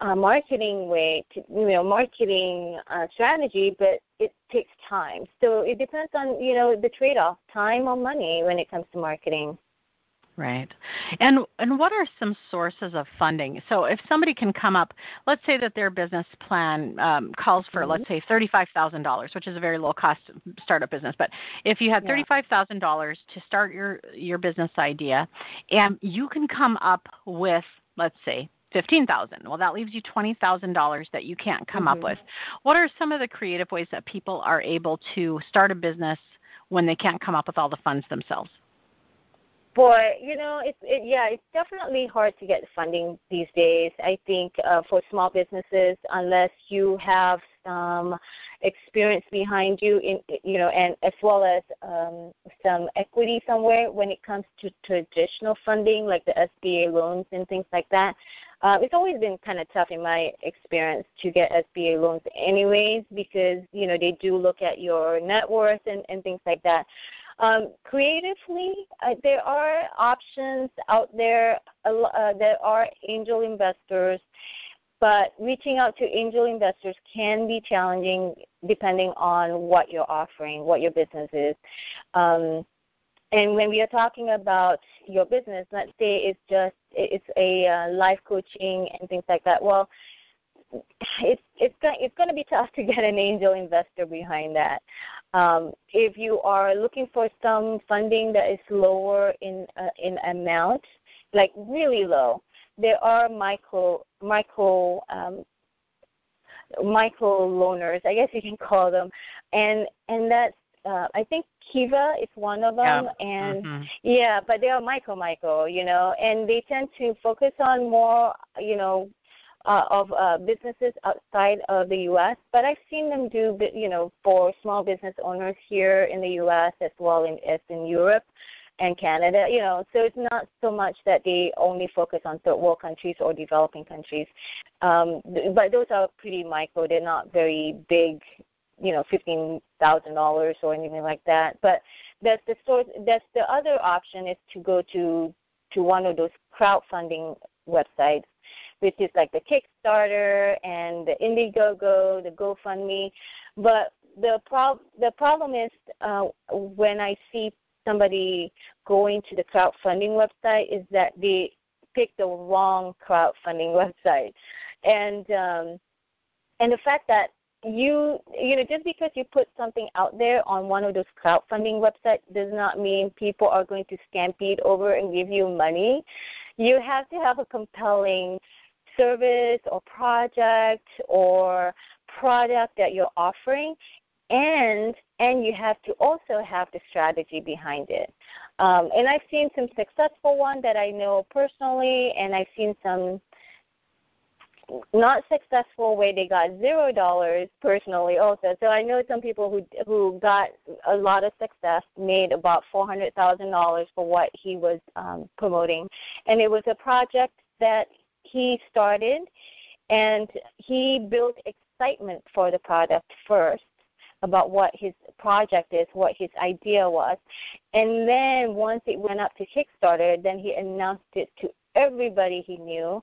uh, marketing way, to, you know, marketing uh, strategy, but it takes time. So it depends on you know the trade-off, time or money, when it comes to marketing. Right. And and what are some sources of funding? So if somebody can come up, let's say that their business plan um, calls for, let's say, thirty-five thousand dollars, which is a very low cost startup business. But if you had Yeah. thirty-five thousand dollars to start your your business idea, and you can come up with, let's say, fifteen thousand. Well, that leaves you twenty thousand dollars that you can't come up Mhm. with. What are some of the creative ways that people are able to start a business when they can't come up with all the funds themselves? Boy, you know, it's it, yeah, it's definitely hard to get funding these days. I think uh, for small businesses, unless you have some experience behind you, in you know, and as well as um, some equity somewhere when it comes to traditional funding, like the SBA loans and things like that. Uh, it's always been kind of tough in my experience to get SBA loans, anyways, because you know they do look at your net worth and, and things like that. Um, creatively, uh, there are options out there. Uh, there are angel investors, but reaching out to angel investors can be challenging depending on what you're offering, what your business is. Um, and when we are talking about your business, let's say it's just it's a uh, life coaching and things like that. Well, it's it's going it's going to be tough to get an angel investor behind that. Um, if you are looking for some funding that is lower in uh, in amount, like really low, there are micro micro um, micro loaners, I guess you can call them, and and that's uh, I think Kiva is one of them, Yeah. and Mhm. yeah, but they are micro micro, you know, and they tend to focus on more, you know, uh, of uh, businesses outside of the U.S. But I've seen them do, you know, for small business owners here in the U.S. as well in, as in Europe and Canada. You know, so it's not so much that they only focus on third world countries or developing countries. Um, but those are pretty micro. They're not very big. You know, fifteen thousand dollars or anything like that. But that's the source. That's the other option is to go to to one of those crowdfunding websites which is like the Kickstarter and the Indiegogo, the GoFundMe. But the prob- the problem is uh, when I see somebody going to the crowdfunding website is that they pick the wrong crowdfunding website, and um, and the fact that you you know just because you put something out there on one of those crowdfunding websites does not mean people are going to stampede over and give you money you have to have a compelling service or project or product that you're offering and and you have to also have the strategy behind it. Um, and I've seen some successful ones that I know personally, and I've seen some not successful where they got zero dollars personally also. So I know some people who who got a lot of success, made about four hundred thousand dollars for what he was um, promoting, and it was a project that he started, and he built excitement for the product first about what his project is, what his idea was. And then once it went up to Kickstarter, then he announced it to everybody he knew.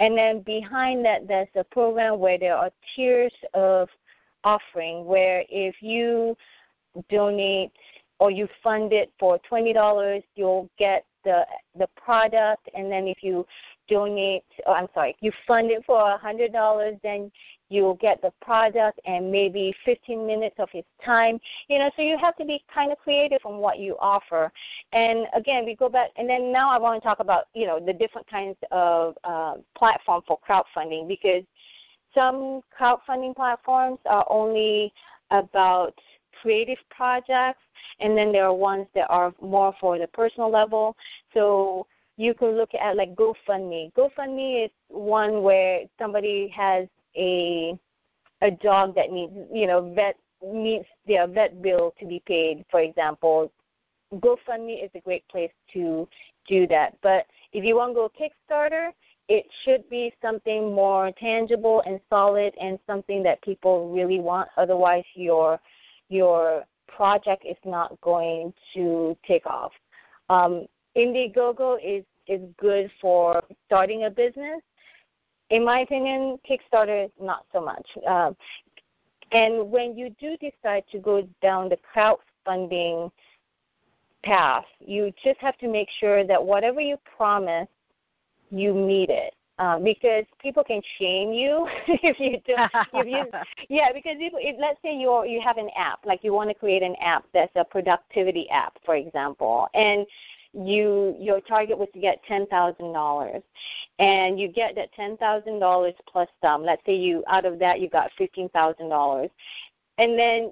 And then behind that, there's a program where there are tiers of offering, where if you donate or you fund it for $20, you'll get the the product and then if you donate oh I'm sorry, if you fund it for a hundred dollars then you'll get the product and maybe 15 minutes of his time. You know, so you have to be kind of creative on what you offer. And again, we go back, and then now I want to talk about, you know, the different kinds of uh, platform for crowdfunding because some crowdfunding platforms are only about creative projects, and then there are ones that are more for the personal level. So you can look at like GoFundMe. GoFundMe is one where somebody has a a dog that needs you know vet needs their vet bill to be paid, for example. GoFundMe is a great place to do that. But if you want to go Kickstarter, it should be something more tangible and solid and something that people really want. Otherwise, your your project is not going to take off. Um, Indiegogo is is good for starting a business. In my opinion, Kickstarter not so much. Uh, and when you do decide to go down the crowdfunding path, you just have to make sure that whatever you promise, you meet it um, because people can shame you if you do. If you, yeah, because if, if let's say you you have an app, like you want to create an app that's a productivity app, for example, and you your target was to get ten thousand dollars, and you get that ten thousand dollars plus some. Let's say you out of that you got fifteen thousand dollars, and then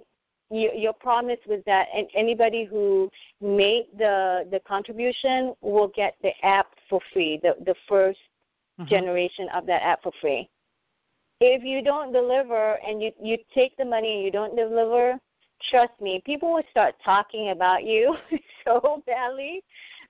you, your promise was that anybody who made the the contribution will get the app for free, the the first mm-hmm. generation of that app for free. If you don't deliver and you, you take the money and you don't deliver, trust me, people will start talking about you so badly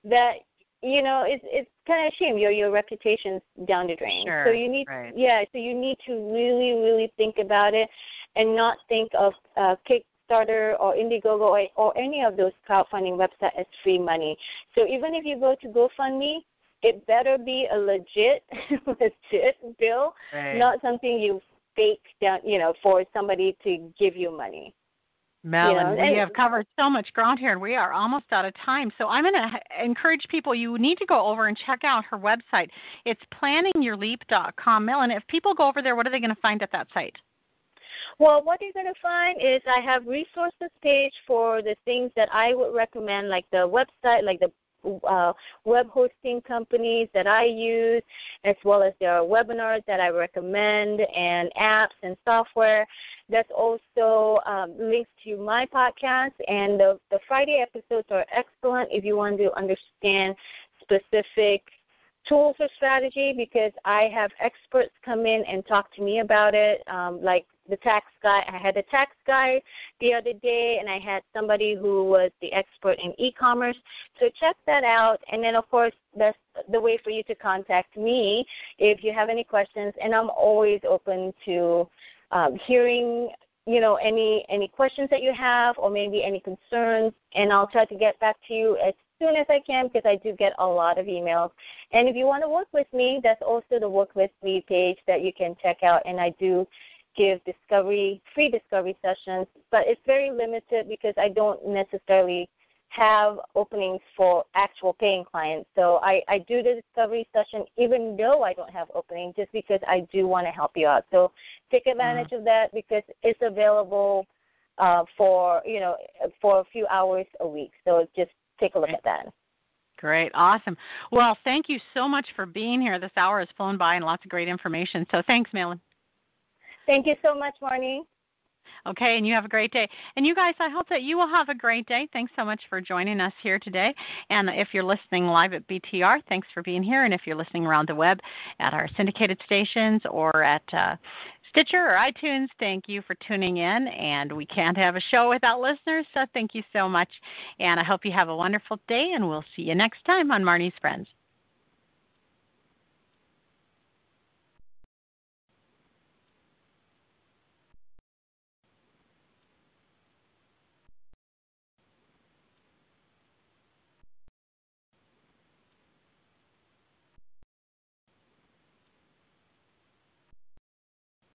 that you know it's it's kind of a shame your your reputation's down the drain. Sure, so you need right. yeah, so you need to really really think about it and not think of uh, Kickstarter or Indiegogo or, or any of those crowdfunding websites as free money. So even if you go to GoFundMe, it better be a legit legit bill, right. not something you fake down, you know, for somebody to give you money. Melin, you know, we have covered so much ground here, and we are almost out of time. So I'm going to encourage people. You need to go over and check out her website. It's planningyourleap.com. Melin, if people go over there, what are they going to find at that site? Well, what you're going to find is I have resources page for the things that I would recommend, like the website, like the uh, web hosting companies that I use, as well as there are webinars that I recommend and apps and software. There's also um, links to my podcast, and the, the Friday episodes are excellent if you want to understand specific tools or strategy because I have experts come in and talk to me about it, um, like the tax guy. I had a tax guy the other day, and I had somebody who was the expert in e-commerce. So check that out. And then, of course, that's the way for you to contact me if you have any questions. And I'm always open to um, hearing you know any any questions that you have or maybe any concerns and I'll try to get back to you as soon as I can because I do get a lot of emails. And if you want to work with me, that's also the Work With Me page that you can check out. And I do give discovery, free discovery sessions, but it's very limited because I don't necessarily have openings for actual paying clients. So I, I do the discovery session even though I don't have openings just because I do want to help you out. So take advantage mm-hmm. of that because it's available uh, for you know for a few hours a week. So just take a look at that. Great, awesome. Well, thank you so much for being here. This hour has flown by and lots of great information. So thanks, Melin. Thank you so much, Marnie. Okay, and you have a great day. And you guys, I hope that you will have a great day. Thanks so much for joining us here today. And if you're listening live at BTR, thanks for being here. And if you're listening around the web at our syndicated stations or at uh, Stitcher or iTunes, thank you for tuning in. And we can't have a show without listeners, so thank you so much. And I hope you have a wonderful day, and we'll see you next time on Marnie's Friends.